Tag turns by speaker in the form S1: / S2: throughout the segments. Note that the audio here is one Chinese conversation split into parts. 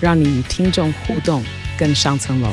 S1: 让你与听众互动更上层楼。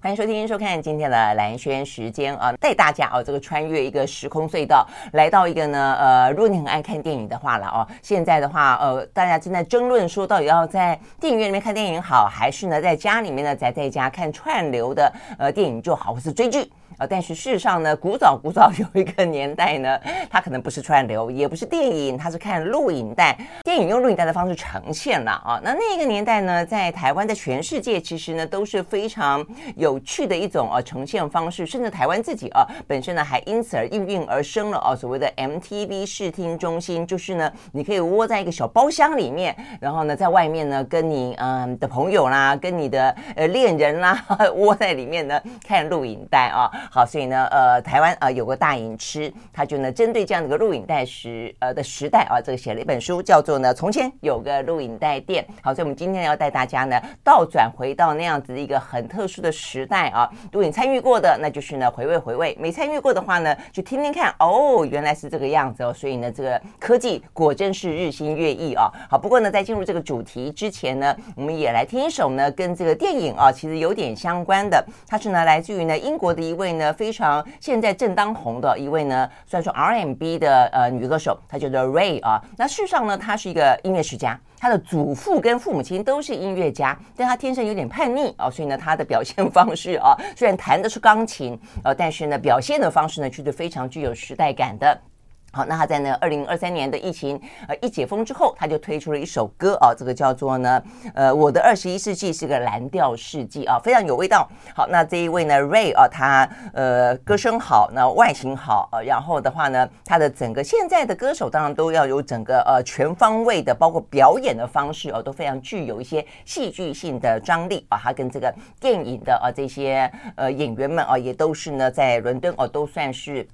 S2: 欢迎收听、收看今天的兰萱时间啊，带大家啊，这个穿越一个时空隧道，来到一个呢，呃，如果你很爱看电影的话了哦，现在的话，呃，大家正在争论说，到底要在电影院里面看电影好，还是呢，在家里面呢，宅在家看串流的呃电影就好，或是追剧。啊，但是事实上呢，古早古早有一个年代呢，它可能不是串流，也不是电影，它是看录影带。电影用录影带的方式呈现了啊。那那个年代呢，在台湾，在全世界其实呢都是非常有趣的一种呃呈现方式，甚至台湾自己啊本身呢还因此而应运而生了啊所谓的 MTV 视听中心，就是呢你可以窝在一个小包厢里面，然后呢在外面呢跟你嗯的朋友啦，跟你的呃恋人啦 窝在里面呢看录影带啊。好，所以呢，呃，台湾啊、呃、有个大影痴，他就呢针对这样的一个录影带时呃的时代啊，这个写了一本书，叫做呢从前有个录影带店。好，所以我们今天要带大家呢倒转回到那样子的一个很特殊的时代啊。如果你参与过的，那就是呢回味回味；没参与过的话呢，就听听看哦，原来是这个样子哦。所以呢，这个科技果真是日新月异啊。好，不过呢，在进入这个主题之前呢，我们也来听一首呢跟这个电影啊其实有点相关的，它是呢来自于呢英国的一位。呢，非常现在正当红的一位呢，虽然说 RMB 的呃女歌手，她叫做 Ray 啊。那事实上呢，她是一个音乐世家，她的祖父跟父母亲都是音乐家，但她天生有点叛逆啊，所以呢，她的表现 方式啊，虽然弹的是钢琴，呃，但是呢，表现的方式呢，却是非常具有时代感的。好，那他在呢，二零二三年的疫情呃一解封之后，他就推出了一首歌啊，这个叫做呢，呃，我的二十一世纪是个蓝调世纪啊，非常有味道。好，那这一位呢，Ray 啊，他呃歌声好，那外形好，呃，然后的话呢，他的整个现在的歌手当然都要有整个呃全方位的，包括表演的方式哦，都非常具有一些戏剧性的张力啊。他跟这个电影的啊这些呃演员们啊，也都是呢在伦敦哦，都算是。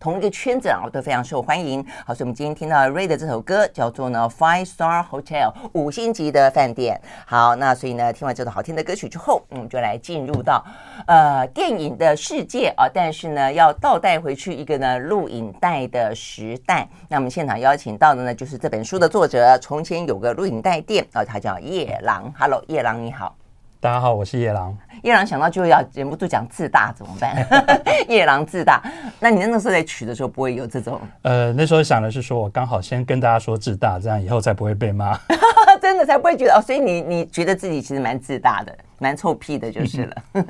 S2: 同一个圈子啊，都非常受欢迎。好，所以我们今天听到 Ray 的这首歌叫做呢 Five Star Hotel 五星级的饭店。好，那所以呢，听完这首好听的歌曲之后，我们就来进入到呃电影的世界啊。但是呢，要倒带回去一个呢录影带的时代。那我们现场邀请到的呢，就是这本书的作者。从前有个录影带店啊，他叫夜郎。Hello，夜郎你好。
S3: 大家好，我是夜郎。
S2: 夜郎想到就要忍不住讲自大怎么办？夜郎自大，那你那时候在取的时候不会有这种？
S3: 呃，那时候想的是说我刚好先跟大家说自大，这样以后才不会被骂。
S2: 真的才不会觉得哦，所以你你觉得自己其实蛮自大的，蛮臭屁的，就是了。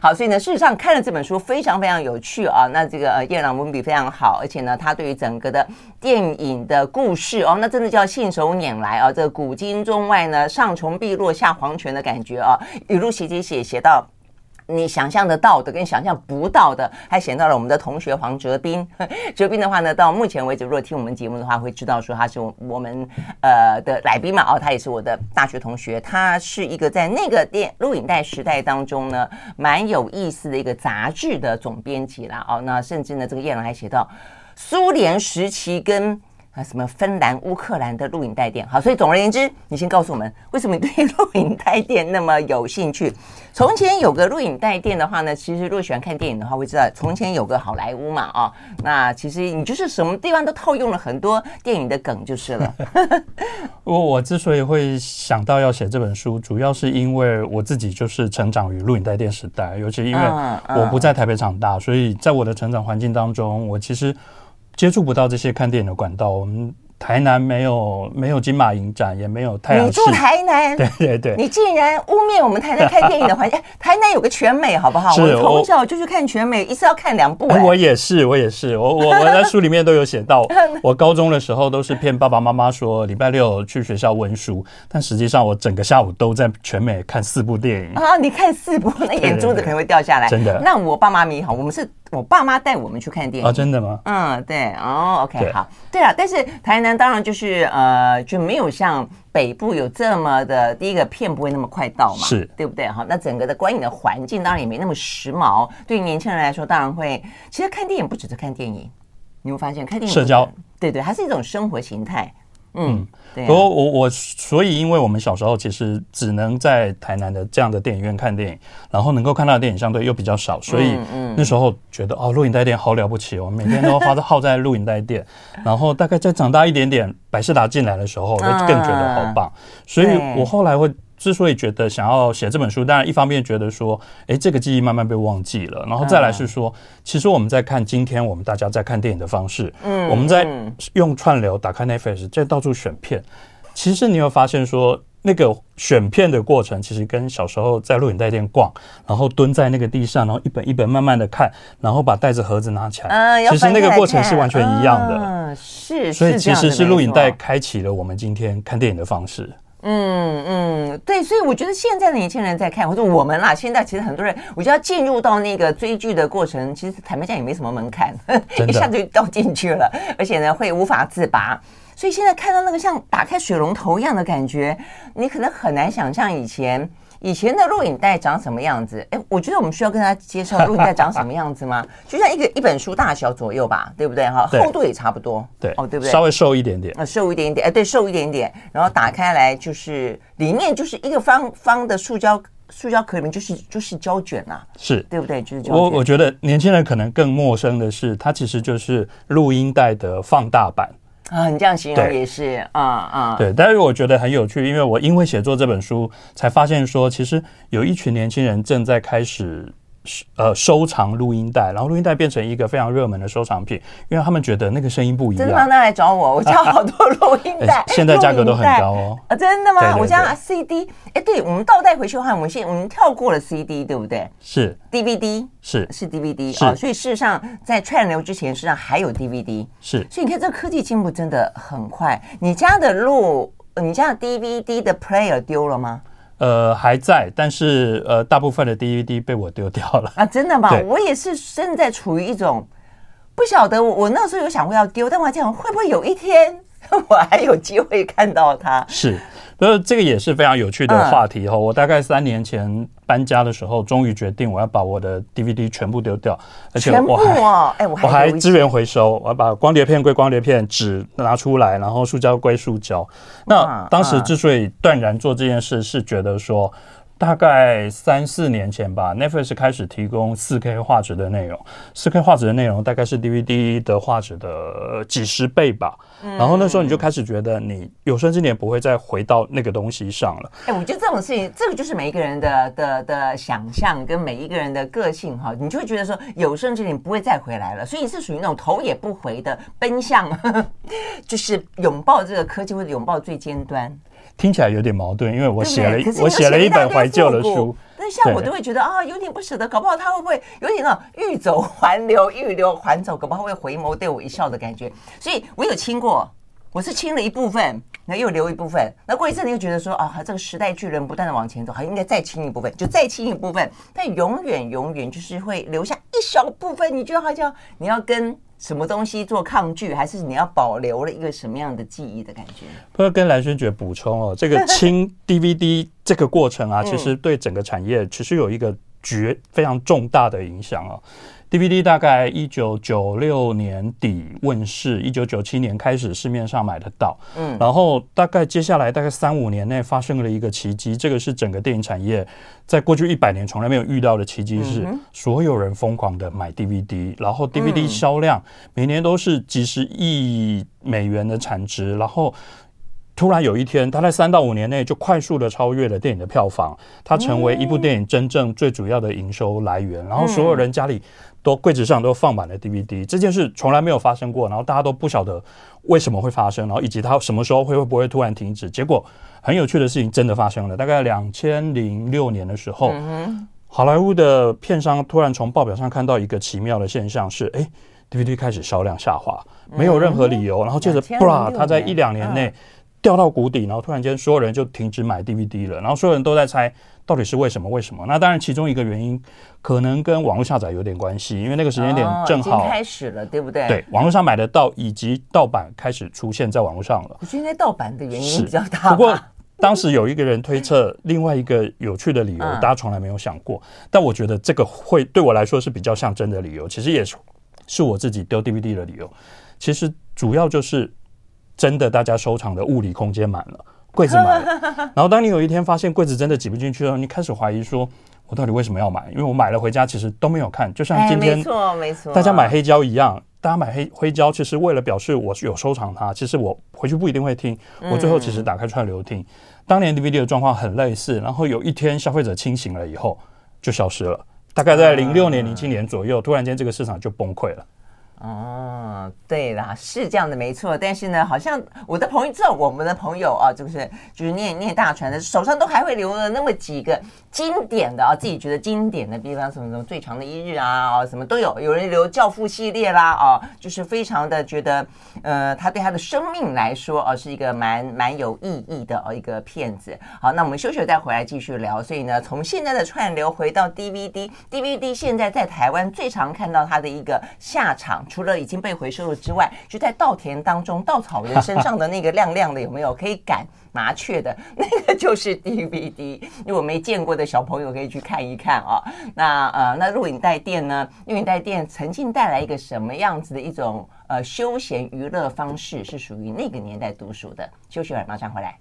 S2: 好，所以呢，事实上看了这本书非常非常有趣啊。那这个呃，夜郎文笔非常好，而且呢，他对于整个的电影的故事哦，那真的叫信手拈来啊。这个古今中外呢，上穷碧落下黄泉的感觉啊，一路写写写写到。你想象得到的跟想象不到的，还写到了我们的同学黄哲斌。哲斌的话呢，到目前为止，如果听我们节目的话，会知道说他是我们呃的来宾嘛。哦，他也是我的大学同学。他是一个在那个电录影带时代当中呢，蛮有意思的一个杂志的总编辑啦。哦，那甚至呢，这个叶龙还写到苏联时期跟。啊，什么芬兰、乌克兰的录影带店？好，所以总而言之，你先告诉我们，为什么你对 录影带店那么有兴趣？从前有个录影带店的话呢，其实如果喜欢看电影的话，会知道从前有个好莱坞嘛，啊、哦，那其实你就是什么地方都套用了很多电影的梗就是了。
S3: 我 我之所以会想到要写这本书，主要是因为我自己就是成长于录影带店时代，尤其因为我不在台北长大，所以在我的成长环境当中，我其实。接触不到这些看电影的管道，我们台南没有没有金马影展，也没有太阳。你
S2: 住台南？
S3: 对对对。
S2: 你竟然污蔑我们台南看电影的环境？台南有个全美，好不好？是我从小就去看全美，一次要看两部。
S3: 我也是，我也是，我我我在书里面都有写到，我高中的时候都是骗爸爸妈妈说礼拜六去学校温书，但实际上我整个下午都在全美看四部电影。
S2: 啊，你看四部，那眼珠子可能会掉下来。
S3: 真的？
S2: 那我爸妈咪好，我们是我爸妈带我们去看电影。
S3: 啊，真的吗？
S2: 嗯，对，哦，OK，好，对啊，但是台南当然就是呃，就没有像北部有这么的，第一个片不会那么快到嘛，
S3: 是。
S2: 对不对？哈，那整个的观影的环境当然也没那么时髦，对于年轻人来说，当然会，其实看电影不只是看电影，你会发现看电影
S3: 社交，
S2: 对对，它是一种生活形态。嗯，对、啊。
S3: 不过我我所以，因为我们小时候其实只能在台南的这样的电影院看电影，然后能够看到的电影相对又比较少，所以那时候觉得哦，录影带店好了不起哦，每天都花耗在录影带店。然后大概再长大一点点，百事达进来的时候，我就更觉得好棒。所以我后来会。之所以觉得想要写这本书，当然一方面觉得说，哎，这个记忆慢慢被忘记了，然后再来是说，其实我们在看今天我们大家在看电影的方式，嗯，我们在用串流打开 Netflix，在到处选片，其实你会发现说，那个选片的过程，其实跟小时候在录影带店逛，然后蹲在那个地上，然后一本一本慢慢的看，然后把袋子盒子拿起来，其实那个过程是完全一样的，
S2: 嗯，是，
S3: 所以其实是录影带开启了我们今天看电影的方式。
S2: 嗯嗯嗯，对，所以我觉得现在的年轻人在看，或者我们啦，现在其实很多人，我觉得要进入到那个追剧的过程，其实坦白讲也没什么门槛，一下子就掉进去了，而且呢会无法自拔。所以现在看到那个像打开水龙头一样的感觉，你可能很难想象以前。以前的录影带长什么样子？哎，我觉得我们需要跟大家介绍录影带长什么样子吗？就像一个一本书大小左右吧，对不对？哈，厚度也差不多。
S3: 对，
S2: 哦，对不对？
S3: 稍微瘦一点点。
S2: 啊，瘦一点点。哎，对，瘦一点点。然后打开来就是里面就是一个方方的塑胶塑胶壳里面就是就是胶卷呐，是对不对？就是胶卷。
S3: 我我觉得年轻人可能更陌生的是，它其实就是录音带的放大版。
S2: 啊，你这样形容也是啊啊，
S3: 对，但是我觉得很有趣，因为我因为写作这本书，才发现说，其实有一群年轻人正在开始。呃，收藏录音带，然后录音带变成一个非常热门的收藏品，因为他们觉得那个声音不一样。
S2: 真的吗？那来找我，我家好多录音带，
S3: 现在价格都很高哦。
S2: 啊，真的吗？我家 CD，哎，对，我们倒带回去的话，我们现我们跳过了 CD，对不对？
S3: 是
S2: DVD，
S3: 是
S2: 是 DVD 啊，所以事实上在串流之前，事实际上还有 DVD，
S3: 是。
S2: 所以你看，这个科技进步真的很快。你家的录，你家的 DVD 的 player 丢了吗？
S3: 呃，还在，但是呃，大部分的 DVD 被我丢掉了
S2: 啊！真的吗？我也是正在处于一种不晓得我，我那时候有想过要丢，但我还在想会不会有一天 我还有机会看到它？
S3: 是。呃，这个也是非常有趣的话题哈。我大概三年前搬家的时候，终于决定我要把我的 DVD 全部丢掉，而且我还我还资源回收，我要把光碟片归光碟片，纸拿出来，然后塑胶归塑胶。那当时之所以断然做这件事，是觉得说。大概三四年前吧，Netflix 开始提供四 K 画质的内容，四 K 画质的内容大概是 DVD 的画质的几十倍吧。然后那时候你就开始觉得，你有生之年不会再回到那个东西上了。
S2: 哎，我觉得这种事情，这个就是每一个人的的的想象跟每一个人的个性哈，你就会觉得说，有生之年不会再回来了，所以你是属于那种头也不回的奔向，就是拥抱这个科技或者拥抱最尖端。
S3: 听起来有点矛盾，因为我写了我写了一本怀旧的书，
S2: 那像我都会觉得啊，有点不舍得，搞不好他会不会有点那种欲走还留、欲留还走，搞不好会回眸对我一笑的感觉。所以我有亲过，我是亲了一部分，那又留一部分。那过一阵你又觉得说啊，这个时代巨人不断的往前走，还应该再亲一部分，就再亲一部分，但永远永远就是会留下一小部分。你觉得好像你要跟。什么东西做抗拒，还是你要保留了一个什么样的记忆的感觉？
S3: 不要跟蓝轩姐补充哦，这个清 DVD 这个过程啊，其实对整个产业其实有一个绝非常重大的影响哦。DVD 大概一九九六年底问世，一九九七年开始市面上买得到。嗯，然后大概接下来大概三五年内发生了一个奇迹，这个是整个电影产业在过去一百年从来没有遇到的奇迹，是所有人疯狂的买 DVD，然后 DVD 销量每年都是几十亿美元的产值，然后。突然有一天，它在三到五年内就快速的超越了电影的票房，它成为一部电影真正最主要的营收来源。然后所有人家里都柜子上都放满了 DVD，这件事从来没有发生过。然后大家都不晓得为什么会发生，然后以及它什么时候会会不会突然停止。结果很有趣的事情真的发生了，大概两千零六年的时候，好莱坞的片商突然从报表上看到一个奇妙的现象是：哎，DVD 开始销量下滑，没有任何理由。然后接着，啪，它在一两年内。掉到谷底，然后突然间所有人就停止买 DVD 了，然后所有人都在猜到底是为什么？为什么？那当然，其中一个原因可能跟网络下载有点关系，因为那个时间点正好、
S2: 哦、开始了，对不对？
S3: 对，网络上买得到，以及盗版开始出现在网络上了。
S2: 我觉得应该盗版的原因比较大。
S3: 不过当时有一个人推测另外一个有趣的理由，大家从来没有想过，但我觉得这个会对我来说是比较像真的理由。其实也是是我自己丢 DVD 的理由。其实主要就是。真的，大家收藏的物理空间满了，柜子满了。然后，当你有一天发现柜子真的挤不进去了，你开始怀疑说，我到底为什么要买？因为我买了回家，其实都没有看。就像今天，没错没错，大家买黑胶一样，大家买黑黑胶，其实为了表示我有收藏它。其实我回去不一定会听，我最后其实打开串流听。当年 DVD 的状况很类似，然后有一天消费者清醒了以后，就消失了。大概在零六年、零七年左右，突然间这个市场就崩溃了。
S2: 哦，对啦，是这样的，没错。但是呢，好像我的朋友，知道我们的朋友啊，就是就是念念大传的，手上都还会留了那么几个经典的啊，自己觉得经典的，比方什么什么最长的一日啊，啊，什么都有。有人留教父系列啦，啊，就是非常的觉得，呃，他对他的生命来说啊，是一个蛮蛮有意义的哦，一个片子。好，那我们休息再回来继续聊。所以呢，从现在的串流回到 DVD，DVD 现在在台湾最常看到他的一个下场。除了已经被回收了之外，就在稻田当中，稻草人身上的那个亮亮的，有没有可以赶麻雀的？那个就是 DVD。如果没见过的小朋友可以去看一看啊。那呃，那录影带店呢？录影带店曾经带来一个什么样子的一种呃休闲娱乐方式，是属于那个年代读书的？休息会儿，马上回来。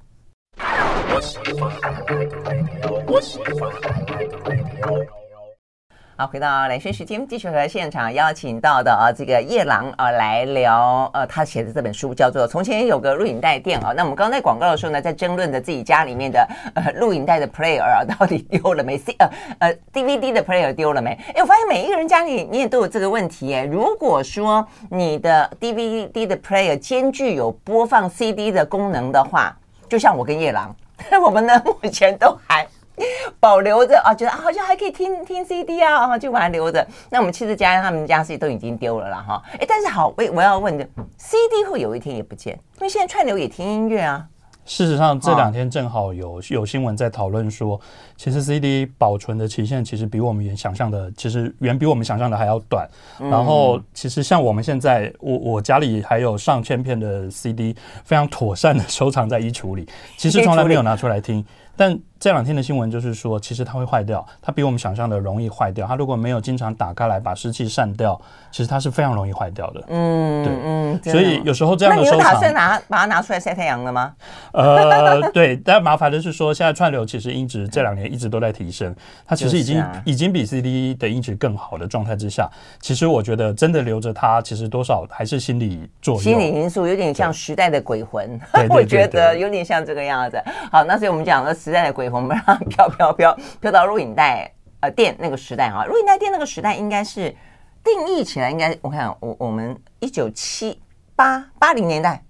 S2: 好，回到兰萱时间，继续和现场邀请到的啊，这个叶朗啊来聊，呃，他写的这本书叫做《从前有个录影带店》啊。那我们刚刚在广告的时候呢，在争论着自己家里面的呃录影带的 player 啊，到底丢了没？C 呃呃 DVD 的 player 丢了没？哎，我发现每一个人家里你也都有这个问题耶。如果说你的 DVD 的 player 兼具有播放 CD 的功能的话，就像我跟叶朗，我们呢目前都还。保留着啊，觉得啊好像还可以听听 CD 啊，就把它留着。那我们其实家人他们家是都已经丢了啦哈。哎，但是好，我我要问的，CD 会有一天也不见，因为现在串流也听音乐啊。
S3: 事实上，这两天正好有有新闻在讨论说，其实 CD 保存的期限其实比我们原想象的，其实远比我们想象的还要短。然后，其实像我们现在，我我家里还有上千片的 CD，非常妥善的收藏在衣橱里，其实从来没有拿出来听。但这两天的新闻就是说，其实它会坏掉，它比我们想象的容易坏掉。它如果没有经常打开来把湿气散掉，其实它是非常容易坏掉的。嗯，对，嗯，所以有时候这样的收藏，那你有
S2: 打算拿把它拿出来晒太阳了吗？
S3: 呃，对，但麻烦的是说，现在串流其实音质这两年一直都在提升，它其实已经、啊、已经比 CD 的音质更好的状态之下，其实我觉得真的留着它，其实多少还是心理作用，
S2: 心理因素有点像时代的鬼魂，我觉得有点像这个样子。好，那所以我们讲了时代的鬼魂。我们让飘飘飘飘到录影带呃店那个时代啊，录影带店那个时代应该是定义起来，应该我看我我们一九七八八零年代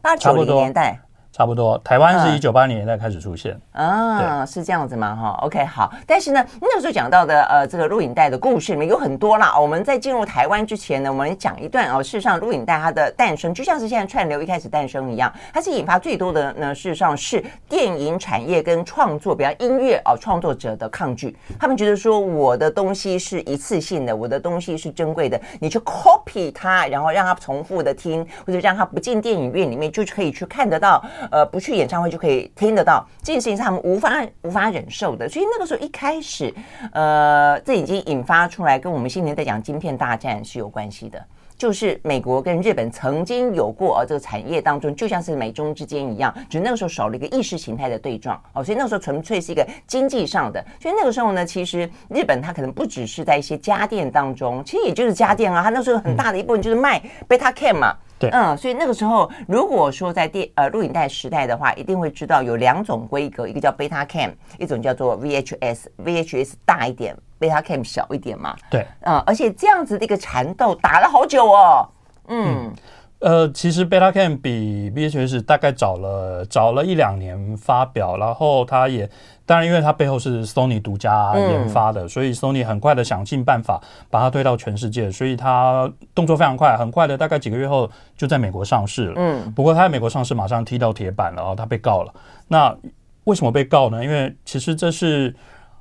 S2: 八九零年代。
S3: 差不多，台湾是一九八零年代开始出现，
S2: 嗯、啊，是这样子吗？哈，OK，好。但是呢，那个时候讲到的呃，这个录影带的故事里面有很多啦。我们在进入台湾之前呢，我们讲一段哦。事实上，录影带它的诞生，就像是现在串流一开始诞生一样，它是引发最多的呢。事实上是电影产业跟创作，比方音乐哦，创作者的抗拒。他们觉得说，我的东西是一次性的，我的东西是珍贵的，你去 copy 它，然后让它重复的听，或者让它不进电影院里面，就可以去看得到。呃，不去演唱会就可以听得到，这件事情是他们无法无法忍受的。所以那个时候一开始，呃，这已经引发出来跟我们新年在讲晶片大战是有关系的。就是美国跟日本曾经有过哦，这个产业当中就像是美中之间一样，就那个时候少了一个意识形态的对撞哦，所以那个时候纯粹是一个经济上的。所以那个时候呢，其实日本它可能不只是在一些家电当中，其实也就是家电啊，它那时候很大的一部分就是卖 Betacam 嘛。
S3: 对，
S2: 嗯，所以那个时候，如果说在电呃录影带时代的话，一定会知道有两种规格，一个叫 Betacam，一种叫做 VHS，VHS 大一点，Betacam 小一点嘛。
S3: 对，
S2: 嗯，而且这样子的一个缠斗打了好久哦。嗯，
S3: 呃，其实 Betacam 比 BHS 大概早了早了一两年发表，然后它也当然，因为它背后是 Sony 独家研发的，嗯、所以 Sony 很快的想尽办法把它推到全世界，所以它动作非常快，很快的大概几个月后就在美国上市了。嗯，不过它在美国上市马上踢到铁板了，然后它被告了。那为什么被告呢？因为其实这是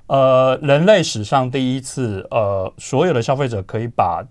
S3: 呃人类史上第一次，呃，所有的消费者可以把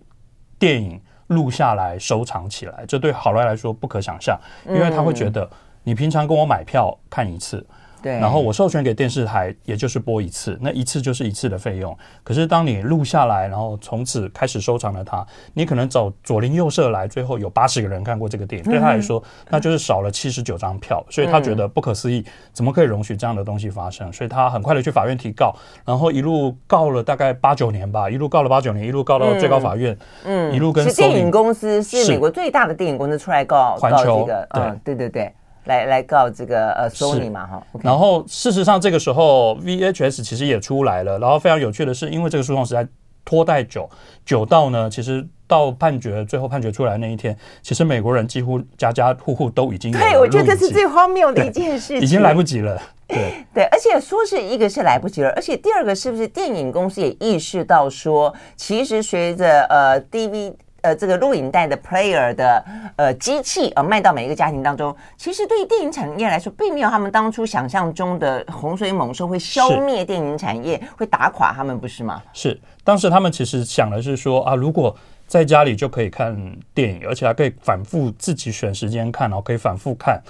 S3: 电影。录下来收藏起来，这对好莱坞来说不可想象，因为他会觉得你平常跟我买票看一次。对，然后我授权给电视台，也就是播一次，那一次就是一次的费用。可是当你录下来，然后从此开始收藏了它，你可能走左邻右舍来，最后有八十个人看过这个电影，对他来说，那就是少了七十九张票，所以他觉得不可思议，怎么可以容许这样的东西发生？所以他很快的去法院提告，然后一路告了大概八九年吧，一路告了八九年，一路告到最高法院，嗯，一路跟
S2: 是电影公司是美国最大的电影公司出来告
S3: 环球，
S2: 对对对对。来来告这个呃索尼嘛哈，
S3: 然后事实上这个时候 VHS 其实也出来了，然后非常有趣的是，因为这个诉讼实在拖太久，久到呢，其实到判决最后判决出来那一天，其实美国人几乎家家户户都已经
S2: 对，我觉得这是最荒谬的一件事情，
S3: 已经来不及了，对。
S2: 对，而且说是一个是来不及了，而且第二个是不是电影公司也意识到说，其实随着呃 DVD。呃，这个录影带的 player 的呃机器呃卖到每一个家庭当中，其实对于电影产业来说，并没有他们当初想象中的洪水猛兽会消灭电影产业，会打垮他们，不是吗？
S3: 是，当时他们其实想的是说啊，如果在家里就可以看电影，而且还可以反复自己选时间看，然后可以反复看，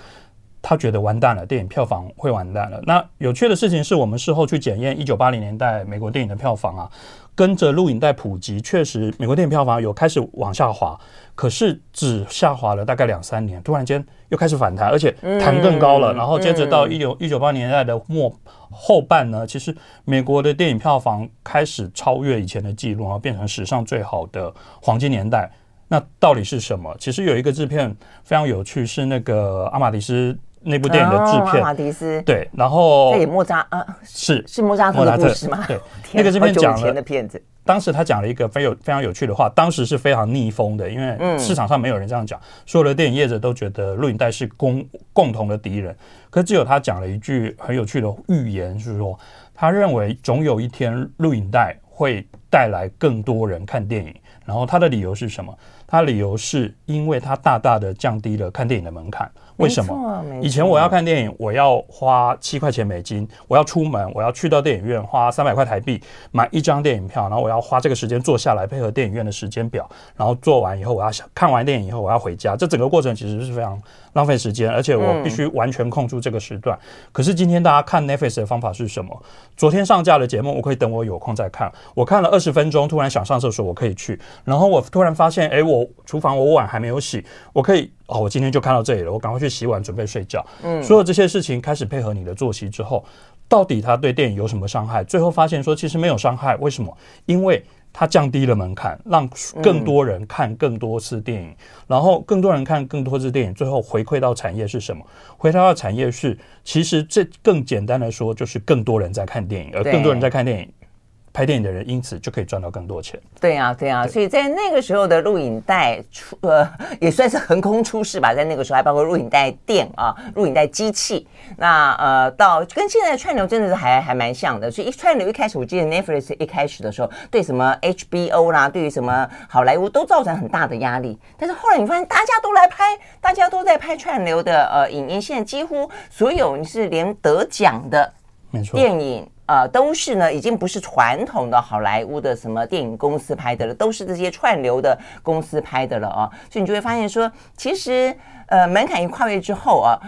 S3: 他觉得完蛋了，电影票房会完蛋了。那有趣的事情是我们事后去检验一九八零年代美国电影的票房啊。跟着录影带普及，确实美国电影票房有开始往下滑，可是只下滑了大概两三年，突然间又开始反弹，而且弹更高了。然后接着到一九一九八年代的末后半呢，其实美国的电影票房开始超越以前的记录，然后变成史上最好的黄金年代。那到底是什么？其实有一个制片非常有趣，是那个阿玛迪斯。那部电影的制片，
S2: 马迪斯
S3: 对，然后
S2: 这也莫扎啊，
S3: 是
S2: 是莫扎特的故事吗？
S3: 对，那个制片讲了
S2: 的片子。
S3: 当时他讲了一个非有非常有趣的话，当时是非常逆风的，因为市场上没有人这样讲，所有的电影业者都觉得录影带是共共同的敌人，可只有他讲了一句很有趣的预言，是说他认为总有一天录影带会带来更多人看电影，然后他的理由是什么？他的理由是因为他大大的降低了看电影的门槛。为什么？以前我要看电影，我要花七块钱美金，我要出门，我要去到电影院花三百块台币买一张电影票，然后我要花这个时间坐下来配合电影院的时间表，然后做完以后我要想看完电影以后我要回家，这整个过程其实是非常浪费时间，而且我必须完全控住这个时段。可是今天大家看 Netflix 的方法是什么？昨天上架的节目我可以等我有空再看，我看了二十分钟，突然想上厕所，我可以去，然后我突然发现，哎，我厨房我碗还没有洗，我可以。哦，我今天就看到这里了，我赶快去洗碗，准备睡觉。嗯，所有这些事情开始配合你的作息之后，到底它对电影有什么伤害？最后发现说其实没有伤害，为什么？因为它降低了门槛，让更多人看更多次电影，然后更多人看更多次电影，最后回馈到产业是什么？回馈到产业是，其实这更简单的说，就是更多人在看电影，而更多人在看电影。拍电影的人因此就可以赚到更多钱。
S2: 对啊，对啊，所以在那个时候的录影带出呃 也算是横空出世吧，在那个时候还包括录影带店啊、录影带机器。那呃到跟现在的串流真的是还还蛮像的。所以一串流一开始，我记得 Netflix 一开始的时候对什么 HBO 啦，对于什么好莱坞都造成很大的压力。但是后来你发现大家都来拍，大家都在拍串流的呃影音，现在几乎所有你是连得奖的电影。呃，都是呢，已经不是传统的好莱坞的什么电影公司拍的了，都是这些串流的公司拍的了啊。所以你就会发现说，其实呃门槛一跨越之后啊，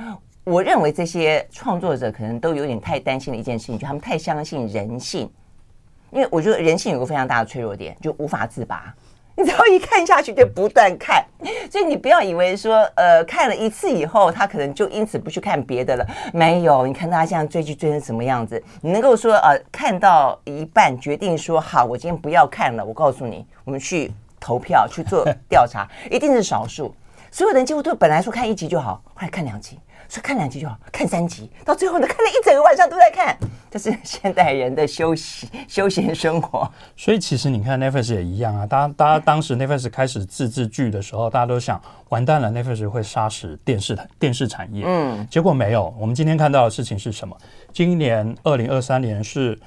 S2: 我认为这些创作者可能都有点太担心的一件事情，就他们太相信人性，因为我觉得人性有个非常大的脆弱点，就无法自拔。你只要一看下去就不断看，所以你不要以为说，呃，看了一次以后，他可能就因此不去看别的了。没有，你看他现在追剧追成什么样子？你能够说，呃，看到一半决定说好，我今天不要看了。我告诉你，我们去投票去做调查，一定是少数。所有人几乎都本来说看一集就好，后来看两集。说看两集就好，看三集，到最后呢，看了一整个晚上都在看，这是 现代人的休息 休闲生活。
S3: 所以其实你看 Netflix 也一样啊，大家大家当时 Netflix 开始自制剧的时候，大家都想完蛋了，Netflix 会杀死电视电视产业。嗯，结果没有。我们今天看到的事情是什么？今年二零二三年是。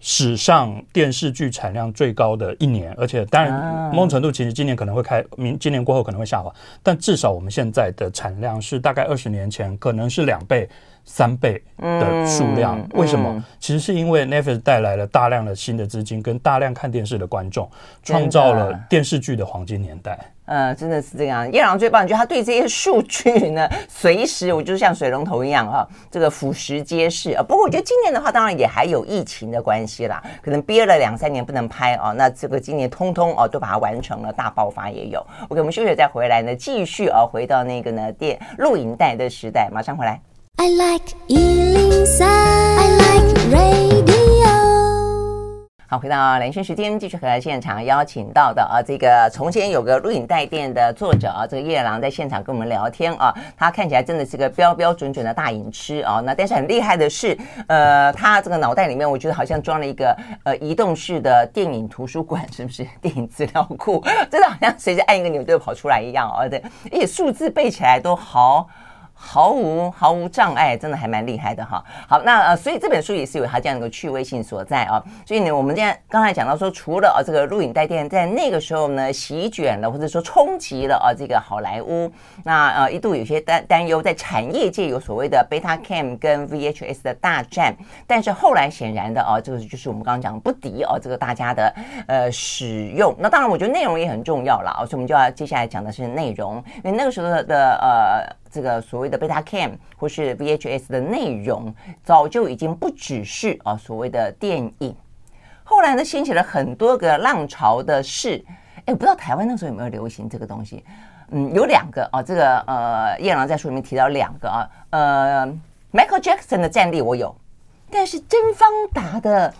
S3: 史上电视剧产量最高的一年，而且当然某种程度其实今年可能会开，明今年过后可能会下滑，但至少我们现在的产量是大概二十年前可能是两倍。三倍的数量，嗯、为什么？嗯、其实是因为 Netflix 带来了大量的新的资金跟大量看电视的观众，创造了电视剧的黄金年代。
S2: 嗯，真的是这样。叶郎最棒，就他对这些数据呢，随时我就像水龙头一样啊，这个俯拾皆是啊。不过我觉得今年的话，当然也还有疫情的关系啦，可能憋了两三年不能拍啊，那这个今年通通哦都把它完成了，大爆发也有。OK，我们休息再回来呢，继续啊，回到那个呢电录影带的时代，马上回来。I like 103, I like radio。好，回到连线时间，继续和现场邀请到的啊，这个从前有个录影带店的作者啊，这个叶郎在现场跟我们聊天啊，他看起来真的是个标标准准的大影痴啊。那但是很厉害的是，呃，他这个脑袋里面，我觉得好像装了一个呃移动式的电影图书馆，是不是？电影资料库，真的好像随时按一个钮就跑出来一样啊。对，而且数字背起来都好。毫无毫无障碍，真的还蛮厉害的哈。好，那呃，所以这本书也是有它这样一个趣味性所在啊。所以呢，我们现在刚才讲到说，除了啊这个录影带店在那个时候呢席卷了，或者说冲击了啊这个好莱坞，那呃一度有些担担忧，在产业界有所谓的 Betacam 跟 VHS 的大战，但是后来显然的啊，这个就是我们刚刚讲不敌啊这个大家的呃使用。那当然，我觉得内容也很重要了啊，所以我们就要接下来讲的是内容，因为那个时候的呃。这个所谓的 Betacam 或是 VHS 的内容，早就已经不只是啊所谓的电影。后来呢，掀起了很多个浪潮的事。哎，我不知道台湾那时候有没有流行这个东西？嗯，有两个啊。这个呃，叶郎在书里面提到两个啊。呃，Michael Jackson 的战力我有，但是甄方达的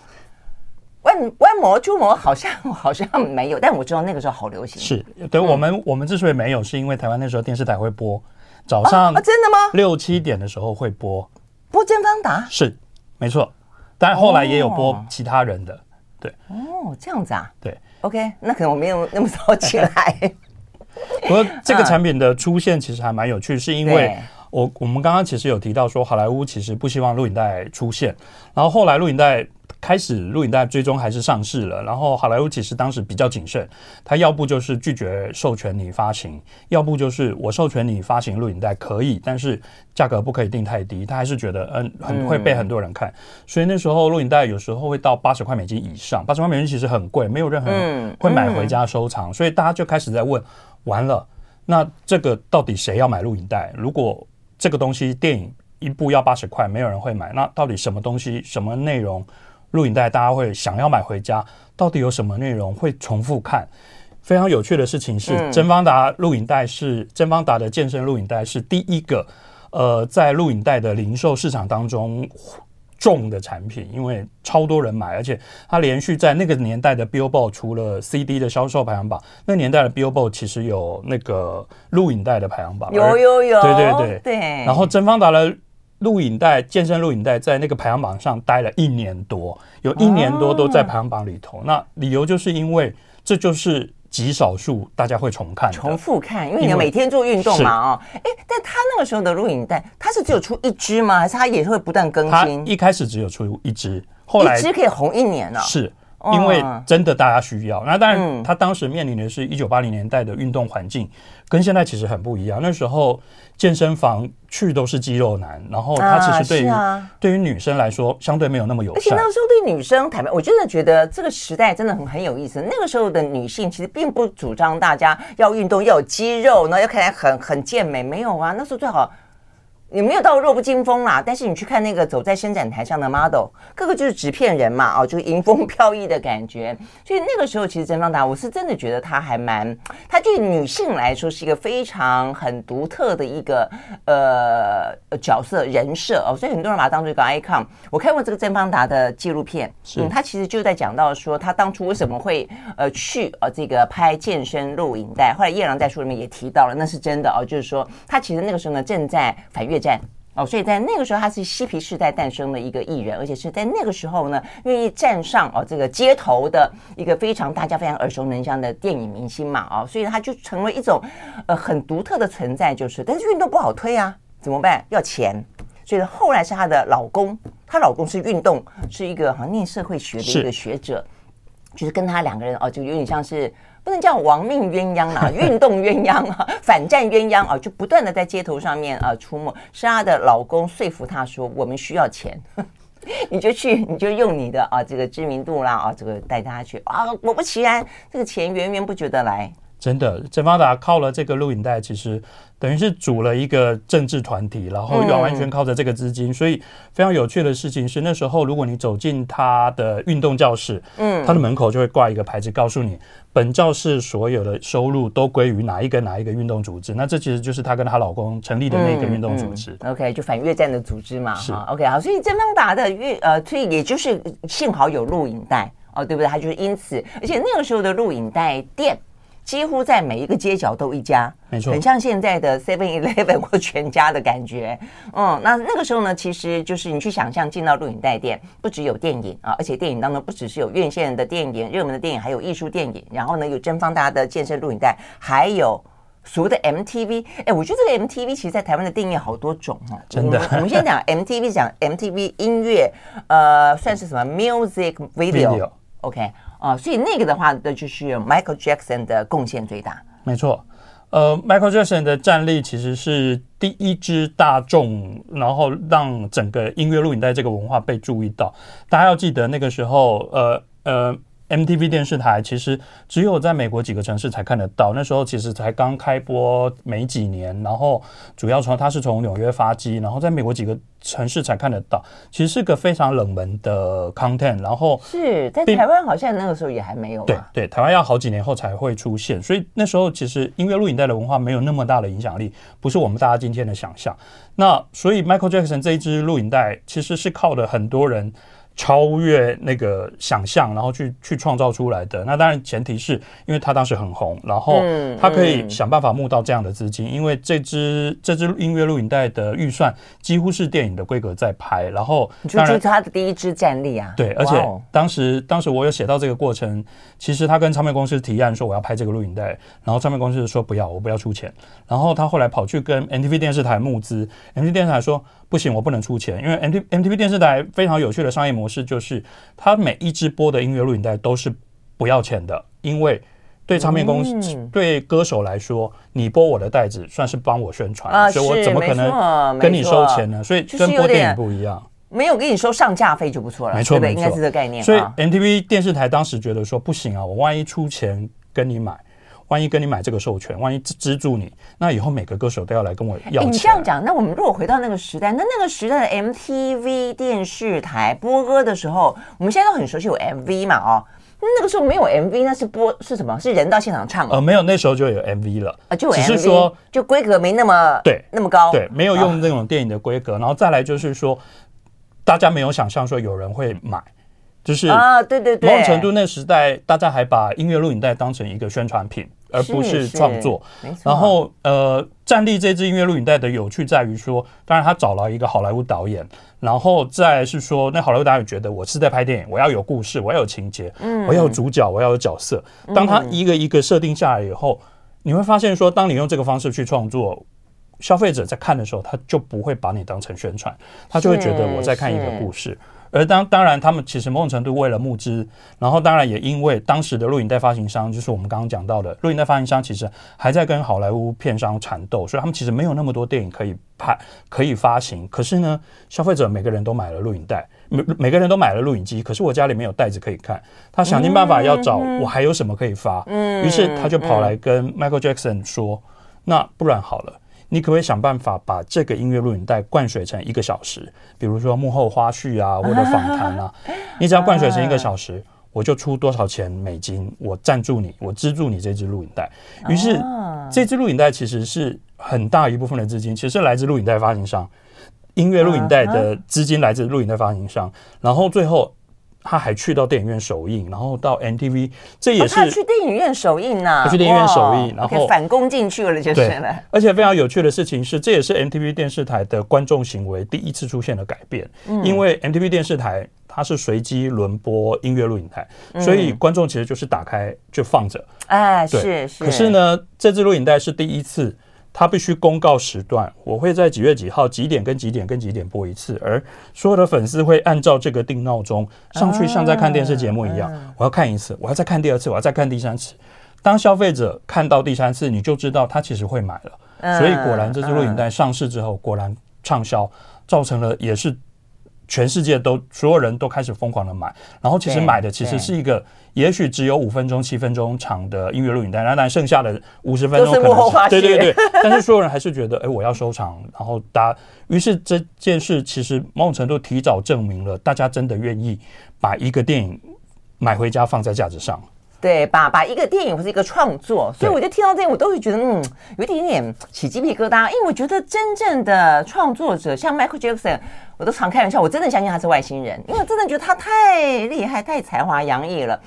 S2: 弯弯魔蛛魔好像 好像没有。但我知道那个时候好流行。
S3: 是对、我们我们之所以没有，是因为台湾那时候电视台会播。早上
S2: 真的吗？
S3: 六七点的时候会播。
S2: 播甄方达？
S3: 是没错，但后来也有播其他人的，对。
S2: 哦，这样子啊，
S3: 对
S2: ，OK，那可能我没有那么早起来。
S3: 不过这个产品的出现其实还蛮有趣，是因为我我们刚刚其实有提到说，好莱坞其实不希望录影带出现，然后后来录影带。开始录影带最终还是上市了，然后好莱坞其实当时比较谨慎，他要不就是拒绝授权你发行，要不就是我授权你发行录影带可以，但是价格不可以定太低，他还是觉得嗯很会被很多人看，所以那时候录影带有时候会到八十块美金以上，八十块美金其实很贵，没有任何人会买回家收藏，所以大家就开始在问，完了，那这个到底谁要买录影带？如果这个东西电影一部要八十块，没有人会买，那到底什么东西什么内容？录影带大家会想要买回家，到底有什么内容会重复看？非常有趣的事情是，甄方达录影带是甄方达的健身录影带是第一个，呃，在录影带的零售市场当中重的产品，因为超多人买，而且它连续在那个年代的 Billboard 除了 CD 的销售排行榜，那年代的 Billboard 其实有那个录影带的排行榜，
S2: 有有有，
S3: 对对对
S2: 对，
S3: 然后甄方达的。录影带，健身录影带在那个排行榜上待了一年多，有一年多都在排行榜里头。那理由就是因为这就是极少数大家会重看、
S2: 重复看，因为你要每天做运动嘛哦。哎，但他那个时候的录影带，他是只有出一支吗？还是他也是会不断更新？
S3: 一开始只有出一支，后来
S2: 一支可以红一年呢？
S3: 是。因为真的大家需要，那当然他当时面临的是一九八零年代的运动环境，跟现在其实很不一样。那时候健身房去都是肌肉男，然后他其实对于对于女生来说相对没有那么友善。而且
S2: 那个时候对女生坦白，我真的觉得这个时代真的很很有意思。那个时候的女性其实并不主张大家要运动要有肌肉，然后要看起来很很健美，没有啊。那时候最好你没有到弱不禁风啦，但是你去看那个走在伸展台上的 model，个个就是纸片人嘛，哦，就是迎风飘逸的感觉。所以那个时候，其实甄方达，我是真的觉得她还蛮，她对女性来说是一个非常很独特的一个呃角色人设哦。所以很多人把她当做一个 icon。我看过这个甄方达的纪录片，嗯，他其实就在讲到说，他当初为什么会呃去呃这个拍健身录影带。后来叶郎在书里面也提到了，那是真的哦，就是说他其实那个时候呢正在反越。战哦，所以在那个时候，他是嬉皮士代诞生的一个艺人，而且是在那个时候呢，愿意站上哦这个街头的一个非常大家非常耳熟能详的电影明星嘛，哦，所以他就成为一种呃很独特的存在，就是，但是运动不好推啊，怎么办？要钱，所以后来是她的老公，她老公是运动，是一个好像念社会学的一个学者，就是跟他两个人哦，就有点像是。不能叫亡命鸳鸯啊，运动鸳鸯啊，反战鸳鸯啊，就不断的在街头上面啊出没。是她的老公说服她说：“我们需要钱，你就去，你就用你的啊这个知名度啦啊，这个带大家去啊。”果不其然，这个钱源源不绝的来。
S3: 真的，甄方达靠了这个录影带，其实等于是组了一个政治团体，然后完完全靠着这个资金。嗯、所以非常有趣的事情是，那时候如果你走进他的运动教室，嗯，他的门口就会挂一个牌子，告诉你本教室所有的收入都归于哪一个哪一个运动组织。那这其实就是她跟她老公成立的那个运动组织。
S2: 嗯嗯、OK，就反越战的组织嘛。是 OK，好，所以甄方达的越呃，所以也就是幸好有录影带哦，对不对？他就是因此，而且那个时候的录影带店。几乎在每一个街角都一家，
S3: 没错，
S2: 很像现在的 Seven Eleven 或全家的感觉。嗯，那那个时候呢，其实就是你去想象进到录影带店，不只有电影啊，而且电影当中不只是有院线的电影、热门的电影，还有艺术电影。然后呢，有甄方达的健身录影带，还有所谓的 MTV。哎，我觉得这个 MTV 其实在台湾的定义好多种哦。
S3: 真的，
S2: 我们先讲 MTV，讲 MTV 音乐，呃，算是什么 Music Video。OK。啊、所以那个的话，那就是 Michael Jackson 的贡献最大。
S3: 没错，呃，Michael Jackson 的战力其实是第一支大众，然后让整个音乐录影带这个文化被注意到。大家要记得那个时候，呃呃。MTV 电视台其实只有在美国几个城市才看得到，那时候其实才刚开播没几年，然后主要从它是从纽约发机，然后在美国几个城市才看得到，其实是个非常冷门的 content，然后
S2: 是在台湾好像那个时候也还没有，
S3: 对对，台湾要好几年后才会出现，所以那时候其实音乐录影带的文化没有那么大的影响力，不是我们大家今天的想象。那所以 Michael Jackson 这一支录影带其实是靠了很多人。超越那个想象，然后去去创造出来的。那当然前提是因为他当时很红，然后他可以想办法募到这样的资金。因为这支这支音乐录影带的预算几乎是电影的规格在拍。然后
S2: 当然，他的第一支战力啊。
S3: 对，而且当时当时我有写到这个过程，其实他跟唱片公司提案说我要拍这个录影带，然后唱片公司说不要，我不要出钱。然后他后来跑去跟 MTV 电视台募资，MTV 电视台说。不行，我不能出钱，因为 MTV MTV 电视台非常有趣的商业模式，就是它每一支播的音乐录影带都是不要钱的，因为对唱片公司、嗯、对歌手来说，你播我的袋子算是帮我宣传，啊、所以我怎么可能跟你收钱呢？所以跟播电影不一样，
S2: 没有给你收上架费就不错了，没错，没错，应该是这个概念。
S3: 所以 MTV 电视台当时觉得说不行啊，我万一出钱跟你买。万一跟你买这个授权，万一资助你，那以后每个歌手都要来跟我要钱。
S2: 你这样讲，那我们如果回到那个时代，那那个时代的 MTV 电视台播歌的时候，我们现在都很熟悉有 MV 嘛？哦，那个时候没有 MV，那是播是什么？是人到现场唱？
S3: 呃，没有，那时候就有 MV 了啊，
S2: 就有 MV，
S3: 只是说
S2: 就规格没那么对那么高，
S3: 对，没有用那种电影的规格。然后再来就是说，大家没有想象说有人会买。就是啊，对对对，某种程度，那个时代大家还把音乐录影带当成一个宣传品，而不是创作。然后，呃，战地这支音乐录影带的有趣在于说，当然他找了一个好莱坞导演，然后再是说，那好莱坞导演觉得我是在拍电影，我要有故事，我要有情节，嗯，我要有主角，我要有角色。当他一个一个设定下来以后，你会发现说，当你用这个方式去创作，消费者在看的时候，他就不会把你当成宣传，他就会觉得我在看一个故事。而当当然，他们其实某种程度为了募资，然后当然也因为当时的录影带发行商，就是我们刚刚讲到的录影带发行商，其实还在跟好莱坞片商缠斗，所以他们其实没有那么多电影可以拍、可以发行。可是呢，消费者每个人都买了录影带，每每个人都买了录影机，可是我家里没有袋子可以看，他想尽办法要找我还有什么可以发，于是他就跑来跟 Michael Jackson 说：“那不然好了。”你可不可以想办法把这个音乐录影带灌水成一个小时？比如说幕后花絮啊，或者访谈啊，你只要灌水成一个小时，我就出多少钱美金，我赞助你，我资助你这支录影带。于是这支录影带其实是很大一部分的资金，其实来自录影带发行商，音乐录影带的资金来自录影带发行商，然后最后。他还去到电影院首映，然后到 NTV，这也是、
S2: 去电影院首映呢、啊。
S3: 他去电影院首映，然后
S2: 反攻进去了，就是了。
S3: 而且非常有趣的事情是，这也是 NTV 电视台的观众行为第一次出现了改变。嗯、因为 NTV 电视台它是随机轮播音乐录影带，嗯、所以观众其实就是打开就放着。
S2: 哎，
S3: 对
S2: 是是。
S3: 可是呢，这支录影带是第一次。他必须公告时段，我会在几月几号几点跟几点跟几点播一次，而所有的粉丝会按照这个定闹钟上去，像在看电视节目一样。我要看一次，我要再看第二次，我要再看第三次。当消费者看到第三次，你就知道他其实会买了。所以果然，这支录影带上市之后，果然畅销，造成了也是。全世界都所有人都开始疯狂的买，然后其实买的其实是一个也许只有五分钟、七分钟长的音乐录影带，然后剩下的五十分钟可能对对对，但是所有人还是觉得，哎，我要收藏，然后大家，于是这件事其实某种程度提早证明了，大家真的愿意把一个电影买回家放在架子上。
S2: 对，把把一个电影或是一个创作，所以我就听到这，我都会觉得嗯，有一点点起鸡皮疙瘩，因为我觉得真正的创作者像 Michael Jackson，我都常开玩笑，我真的相信他是外星人，因为我真的觉得他太厉害，太才华洋溢了。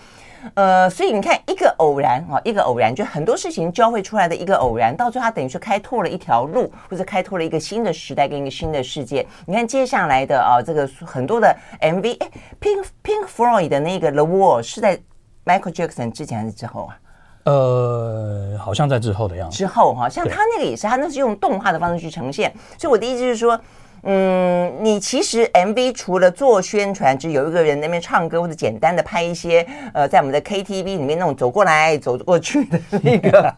S2: 呃，所以你看，一个偶然啊，一个偶然，就很多事情交汇出来的一个偶然，到最后他等于是开拓了一条路，或者开拓了一个新的时代跟一个新的世界。你看接下来的啊，这个很多的 MV，哎，Pink Pink Floyd 的那个 The Wall 是在。Michael Jackson 之前还是之后啊？
S3: 呃，好像在之后的样子。
S2: 之后哈，像他那个也是，他那是用动画的方式去呈现。所以我的意思就是说，嗯，你其实 MV 除了做宣传，就有一个人那边唱歌，或者简单的拍一些呃，在我们的 KTV 里面那种走过来走过去的那个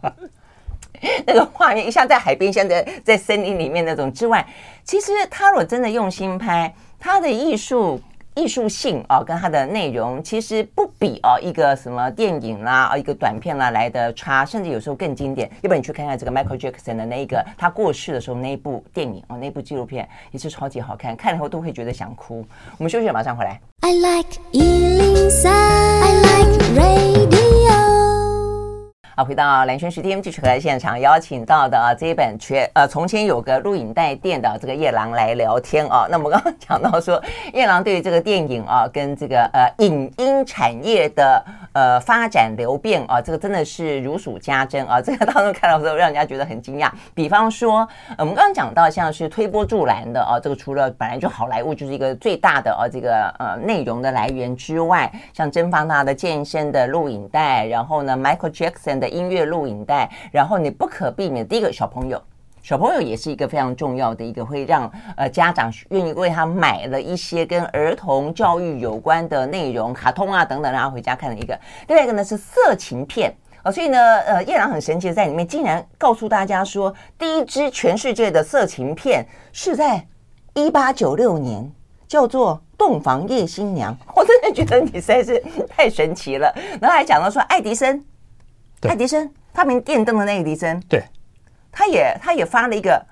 S2: 那个画面，一下在海边，像在在森林里面那种之外，其实他如果真的用心拍，他的艺术。艺术性啊，跟它的内容其实不比哦一个什么电影啦啊一个短片啦来的差，甚至有时候更经典。要不然你去看看这个 Michael Jackson 的那一个他过世的时候那一部电影哦，那部纪录片也是超级好看，看了以后都会觉得想哭。我们休息，马上回来。I like 103, I like radio 啊，回到兰萱时间，继续和现场邀请到的啊这一本全呃从前有个录影带店的这个夜郎来聊天啊。那我们刚刚讲到说，夜郎对于这个电影啊跟这个呃影音产业的呃发展流变啊，这个真的是如数家珍啊。这个当中看到之后，让人家觉得很惊讶。比方说，我们刚刚讲到像是推波助澜的啊，这个除了本来就好莱坞就是一个最大的啊这个呃内容的来源之外，像甄方纳的健身的录影带，然后呢，Michael Jackson。的音乐录影带，然后你不可避免，第一个小朋友，小朋友也是一个非常重要的一个，会让呃家长愿意为他买了一些跟儿童教育有关的内容，卡通啊等等，然后回家看的一个。另外一个呢是色情片啊，所以呢，呃，叶朗很神奇的在里面竟然告诉大家说，第一支全世界的色情片是在一八九六年，叫做《洞房夜新娘》。我真的觉得你实在是太神奇了。然后还讲到说爱迪生。爱迪生发明电灯的那个爱迪生，
S3: 对，
S2: 他也他也发了一个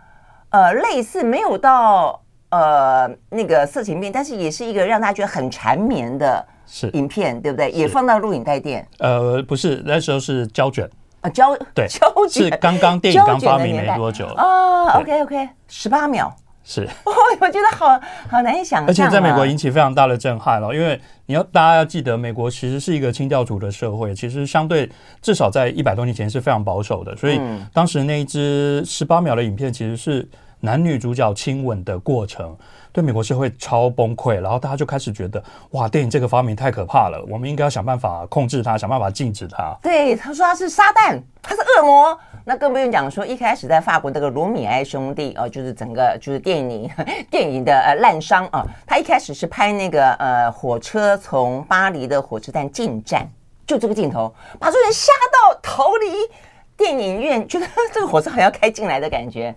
S2: 呃类似没有到呃那个色情片，但是也是一个让大家觉得很缠绵的影片，对不对？也放到录影带店。
S3: 呃，不是，那时候是胶卷
S2: 啊，胶对胶卷
S3: 是刚刚电影刚发明没多久
S2: 啊。OK OK，十八秒。
S3: 是，
S2: 哦，我觉得好好难以想象，而
S3: 且在美国引起非常大的震撼了。因为你要大家要记得，美国其实是一个清教徒的社会，其实相对至少在一百多年前是非常保守的。所以当时那一支十八秒的影片，其实是男女主角亲吻的过程，对美国社会超崩溃。然后大家就开始觉得，哇，电影这个发明太可怕了，我们应该要想办法控制它，想办法禁止它。
S2: 对，他说他是撒旦，他是恶魔。那更不用讲说，一开始在法国那个卢米埃兄弟哦，就是整个 就是电影电影的呃滥觴啊，他一开始是拍那个呃火车从巴黎的火车站进站，就这个镜头，把所有人吓到逃离电影院，觉得这个火车还要开进来的感觉。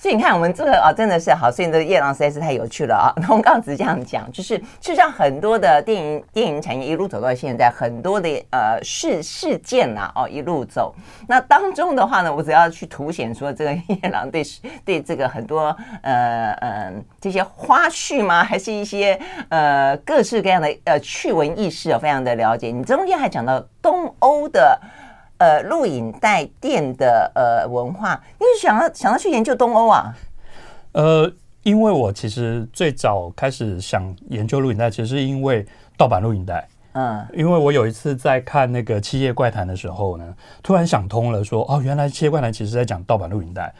S2: 所以你看，我们这个啊，真的是好，所以这个夜郎实在是太有趣了啊。那 我们刚刚只是这样讲，就是事实上很多的电影电影产业一路走到现在，很多的呃事事件呐，哦一路走。那当中的话呢，我只要去凸显说，这个夜郎对 对这个很多呃呃这些花絮吗？还是一些呃各式各样的呃趣闻轶事啊，非常的了解。你中间还讲到东欧的。呃，录影带店的呃文化，你是想要想要去研究东欧啊？
S3: 呃，因为我其实最早开始想研究录影带，其实是因为盗版录影带。嗯，因为我有一次在看那个《七夜怪谈》的时候呢，突然想通了说，说哦，原来《七夜怪谈》其实在讲盗版录影带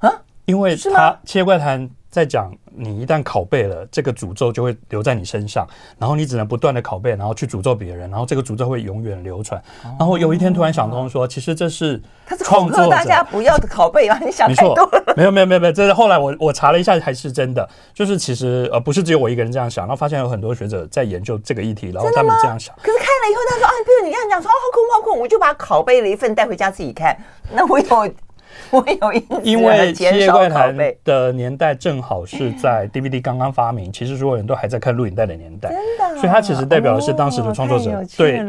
S3: 啊，因为他切怪谈》。在讲，你一旦拷贝了，这个诅咒就会留在你身上，然后你只能不断的拷贝，然后去诅咒别人，然后这个诅咒会永远流传。然后有一天突然想通，说其实这是
S2: 他是恐吓大家不要拷贝啊！你想太多了。
S3: 没有没有没有没有，这是后来我我查了一下，还是真的，就是其实呃不是只有我一个人这样想，然后发现有很多学者在研究这个议题，然后他们这样想。
S2: 可是看了以后，他说啊，比如你这样讲说啊，好恐怖好恐怖，我就把拷贝了一份带回家自己看。那我有。我有一，
S3: 因为《七夜怪谈》的年代正好是在 DVD 刚刚发明，其实所有人都还在看录影带的年代，
S2: 真的，
S3: 所以它其实代表的是当时的创作者对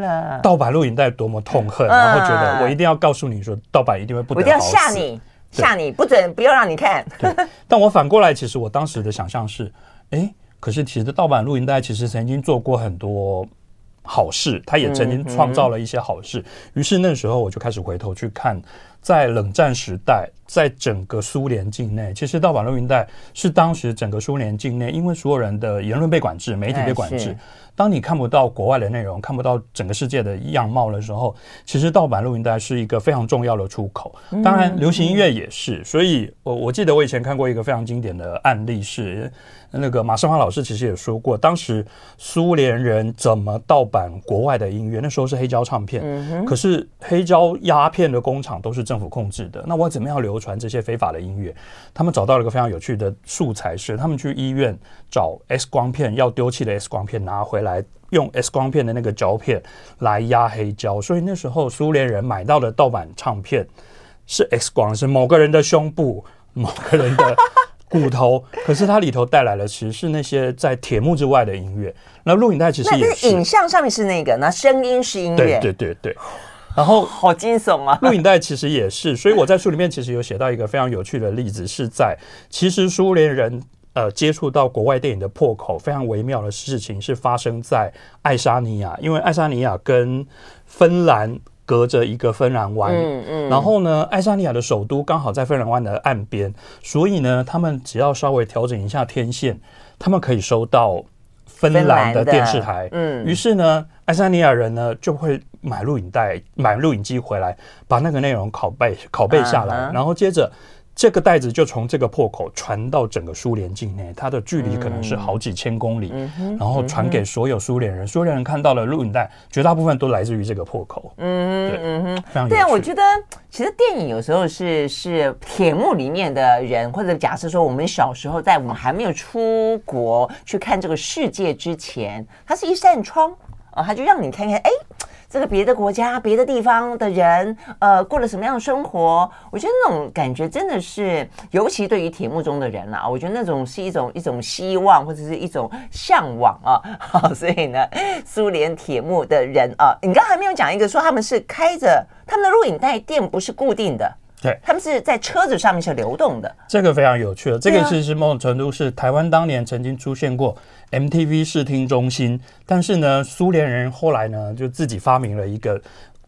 S3: 盗版录影带多么痛恨，然后觉得我一定要告诉你说，盗版一定会不得好死，
S2: 我一定要吓你，吓你，不准不要让你看。
S3: 对，但我反过来，其实我当时的想象是，哎，可是其实盗版录影带其实曾经做过很多好事，他也曾经创造了一些好事，于是那时候我就开始回头去看。在冷战时代，在整个苏联境内，其实盗版录音带是当时整个苏联境内，因为所有人的言论被管制，媒体被管制。当你看不到国外的内容，看不到整个世界的样貌的时候，其实盗版录音带是一个非常重要的出口。当然，流行音乐也是。所以，我我记得我以前看过一个非常经典的案例是。那个马世华老师其实也说过，当时苏联人怎么盗版国外的音乐？那时候是黑胶唱片，可是黑胶鸦片的工厂都是政府控制的。那我怎么样流传这些非法的音乐？他们找到了一个非常有趣的素材，是他们去医院找 X 光片，要丢弃的 X 光片拿回来，用 X 光片的那个胶片来压黑胶。所以那时候苏联人买到的盗版唱片是 X 光，是某个人的胸部，某个人的。骨头，可是它里头带来的其实是那些在铁幕之外的音乐。那录影带其实也是，
S2: 影像上面是那个，那声音是音乐。
S3: 对对对对。然后
S2: 好惊悚啊！
S3: 录影带其实也是，所以我在书里面其实有写到一个非常有趣的例子，是在其实苏联人呃接触到国外电影的破口，非常微妙的事情是发生在爱沙尼亚，因为爱沙尼亚跟芬兰。隔着一个芬兰湾，嗯嗯，然后呢，爱沙尼亚的首都刚好在芬兰湾的岸边，所以呢，他们只要稍微调整一下天线，他们可以收到芬兰的电视台，嗯，于是呢，爱沙尼亚人呢就会买录影带、买录影机回来，把那个内容拷贝、拷贝下来，然后接着。这个袋子就从这个破口传到整个苏联境内，它的距离可能是好几千公里，然后传给所有苏联人。苏联人看到了录影带，绝大部分都来自于这个破口。嗯对嗯哼，非常。
S2: 对啊，我觉得其实电影有时候是是铁幕里面的人，或者假设说我们小时候在我们还没有出国去看这个世界之前，它是一扇窗啊，他就让你看看，哎。这个别的国家、别的地方的人，呃，过了什么样的生活？我觉得那种感觉真的是，尤其对于铁幕中的人啊，我觉得那种是一种一种希望，或者是一种向往啊。好，所以呢，苏联铁幕的人啊，你刚才还没有讲一个说他们是开着他们的录影带店，不是固定的。
S3: 对，
S2: 他们是在车子上面是流动的，
S3: 这个非常有趣的。这个其实某种程度是台湾当年曾经出现过 MTV 视听中心，但是呢，苏联人后来呢就自己发明了一个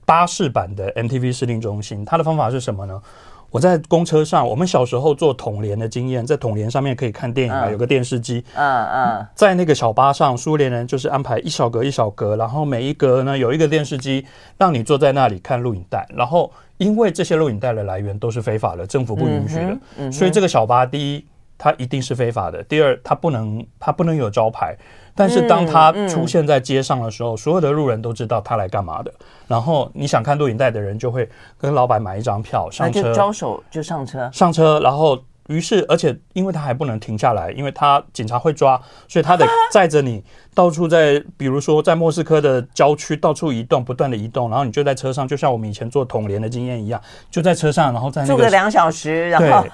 S3: 巴士版的 MTV 视听中心。它的方法是什么呢？我在公车上，我们小时候坐统联的经验，在统联上面可以看电影啊，有个电视机。嗯嗯，在那个小巴上，苏联人就是安排一小格一小格，然后每一格呢有一个电视机，让你坐在那里看录影带，然后。因为这些录影带的来源都是非法的，政府不允许的，所以这个小巴第一，它一定是非法的；第二，它不能它不能有招牌。但是当它出现在街上的时候，嗯嗯、所有的路人都知道它来干嘛的。然后你想看录影带的人就会跟老板买一张票上车，
S2: 招手就上车，
S3: 上车，然后。于是，而且因为他还不能停下来，因为他警察会抓，所以他得载着你到处在，比如说在莫斯科的郊区到处移动，不断的移动，然后你就在车上，就像我们以前做统联的经验一样，就在车上，然后在那个
S2: 住个两小时，然后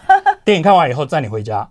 S3: 电影看完以后载你回家。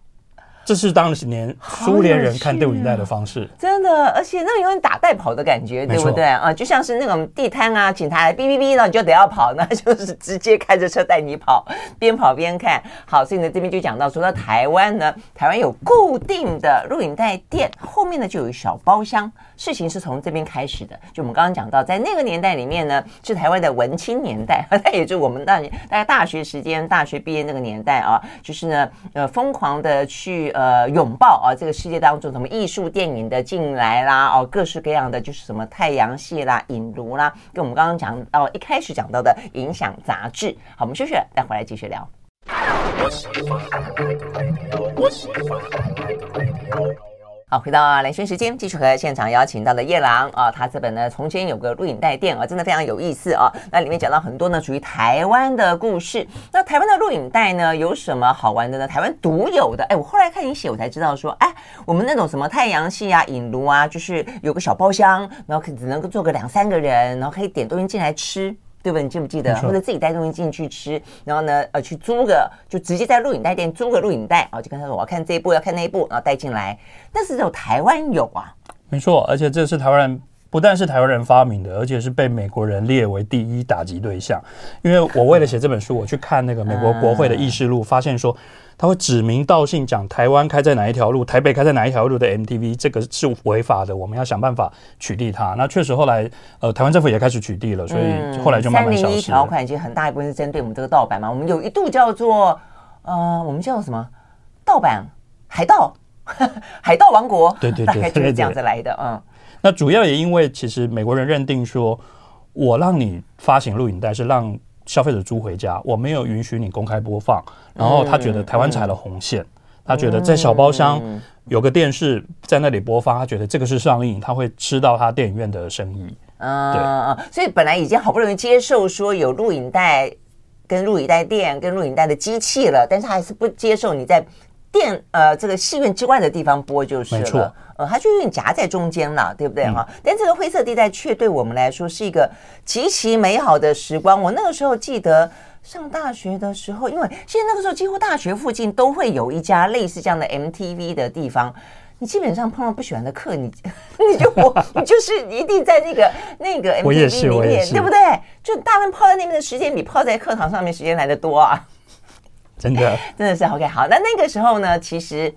S3: 这是当年苏联人看电影带的方式，啊，
S2: 真的，而且那个有点打带跑的感觉，对不对啊？就像是那种地摊啊，警察来哔哔哔，然后你就得要跑，那 就是直接开着车带你跑，边跑边看。好，所以呢，这边就讲到除了台湾呢，台湾有固定的录影带店，后面呢就有小包厢。事情是从这边开始的，就我们刚刚讲到，在那个年代里面呢，是台湾的文青年代，那也就我们大大概大学时间，大学毕业那个年代啊，就是呢，呃，疯狂的去呃拥抱啊，这个世界当中什么艺术电影的进来啦，哦，各式各样的就是什么太阳系啦、影炉啦，跟我们刚刚讲到一开始讲到的影响杂志。好，我们休息了，再回来继续聊。回到兰萱时间，继续和现场邀请到的叶郎啊，他这本呢，从前有个录影带店啊，真的非常有意思啊。那里面讲到很多呢，属于台湾的故事。那台湾的录影带呢，有什么好玩的呢？台湾独有的，哎，我后来看你写，我才知道说，哎，我们那种什么太阳系啊、影炉啊，就是有个小包厢，然后可只能够坐个两三个人，然后可以点东西进来吃。对不对？你记不记得？或者自己带东西进去吃，然后呢，呃，去租个，就直接在录影带店租个录影带然后，就跟他说我要看这一部，要看那一部，然后带进来。但是只有台湾有啊，
S3: 没错，而且这是台湾人，不但是台湾人发明的，而且是被美国人列为第一打击对象。因为我为了写这本书，我去看那个美国国会的议事录，发现说。他会指名道姓讲台湾开在哪一条路，台北开在哪一条路的 MTV，这个是违法的，我们要想办法取缔它。那确实后来，呃，台湾政府也开始取缔了，所以后来就慢慢消失。三零一
S2: 条款其实很大一部分是针对我们这个盗版嘛，我们有一度叫做呃，我们叫什么盗版海盗，海盗王国，
S3: 对对对，
S2: 大概就是这样子来的。嗯，
S3: 那主要也因为其实美国人认定说，我让你发行录影带是让。消费者租回家，我没有允许你公开播放。然后他觉得台湾踩了红线，嗯、他觉得在小包厢有个电视在那里播放，他觉得这个是上映，他会吃到他电影院的生意。嗯，对。
S2: 所以本来已经好不容易接受说有录影带、跟录影带店、跟录影带的机器了，但是他还是不接受你在。电呃，这个戏院之外的地方播就是了，呃，它就有点夹在中间了，对不对哈？嗯、但这个灰色地带却对我们来说是一个极其美好的时光。我那个时候记得上大学的时候，因为现在那个时候几乎大学附近都会有一家类似这样的 MTV 的地方，你基本上碰到不喜欢的课，你 你就我你就是一定在那个那个 MTV 里面，对不对？就大人泡在那边的时间比泡在课堂上面时间来的多啊。
S3: 真的，
S2: 真的是 OK。好，那那个时候呢，其实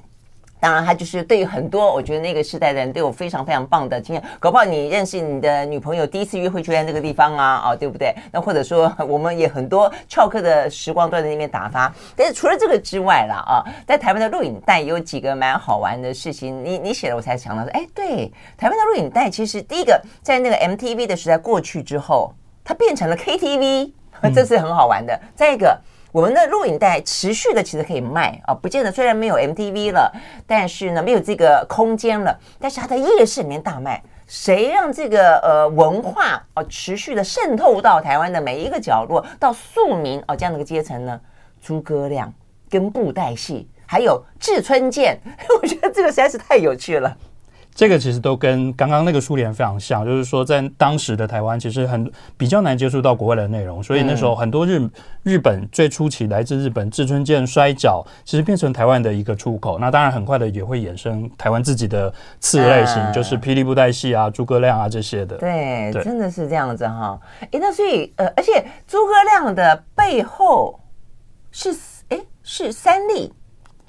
S2: 当然他就是对于很多，我觉得那个时代的人都有非常非常棒的经验。搞不好你认识你的女朋友第一次约会就在那个地方啊，哦，对不对？那或者说 我们也很多翘课的时光都在那边打发。但是除了这个之外啦，啊，在台湾的录影带有几个蛮好玩的事情。你你写了，我才想到说，哎，对，台湾的录影带其实第一个在那个 MTV 的时代过去之后，它变成了 KTV，这是很好玩的。再一个。我们的录影带持续的其实可以卖啊，不见得虽然没有 MTV 了，但是呢没有这个空间了，但是它在夜市里面大卖。谁让这个呃文化哦持续的渗透到台湾的每一个角落，到庶民哦这样的一个阶层呢？诸葛亮跟布袋戏，还有志春健，我觉得这个实在是太有趣了。
S3: 这个其实都跟刚刚那个苏联非常像，就是说在当时的台湾，其实很比较难接触到国外的内容，所以那时候很多日日本最初期来自日本志村健摔角，其实变成台湾的一个出口。那当然很快的也会衍生台湾自己的次类型，就是霹雳布袋戏啊、诸葛亮啊这些的。
S2: 对，真的是这样子哈。诶，那所以呃，而且诸葛亮的背后是诶是三立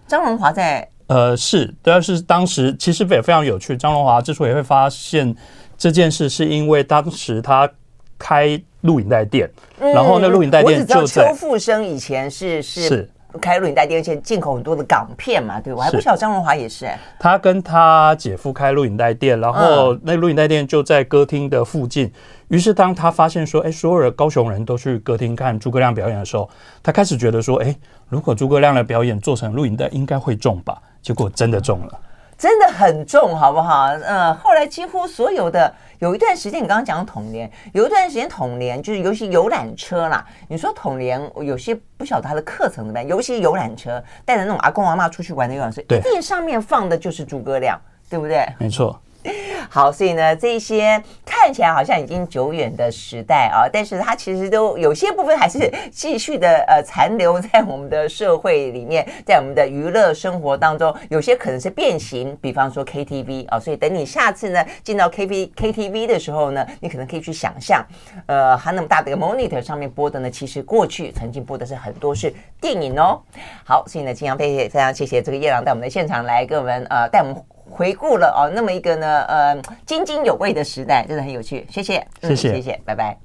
S2: 张荣华在。
S3: 呃，是，但是当时其实也非常有趣。张荣华之所以会发现这件事，是因为当时他开录影带店，嗯、然后那录影带店就在。
S2: 邱富生以前是是。是开录影带店，而且进口很多的港片嘛，对，我还不晓得张荣华也是。
S3: 他跟他姐夫开录影带店，然后那录影带店就在歌厅的附近。于是当他发现说，哎，所有的高雄人都去歌厅看诸葛亮表演的时候，他开始觉得说，哎，如果诸葛亮的表演做成录影带，应该会中吧？结果真的中了。
S2: 真的很重，好不好？呃，后来几乎所有的有一段时间，你刚刚讲统联，有一段时间统联就是尤其游览车啦。你说统联有些不晓得它的课程怎么样，尤其游览车带着那种阿公阿妈出去玩的游览车，一定上面放的就是诸葛亮，对不对？
S3: 没错。
S2: 好，所以呢，这些看起来好像已经久远的时代啊，但是它其实都有些部分还是继续的呃残留在我们的社会里面，在我们的娱乐生活当中，有些可能是变形，比方说 KTV 啊，所以等你下次呢进到 KTV KTV 的时候呢，你可能可以去想象，呃，它那么大的一个 monitor 上面播的呢，其实过去曾经播的是很多是电影哦。好，所以呢，今天非非常谢谢这个叶朗在我们的现场来跟我们呃带我们。回顾了哦，那么一个呢，呃，津津有味的时代，真的很有趣。谢谢，
S3: 谢谢，
S2: 嗯、谢谢，拜拜。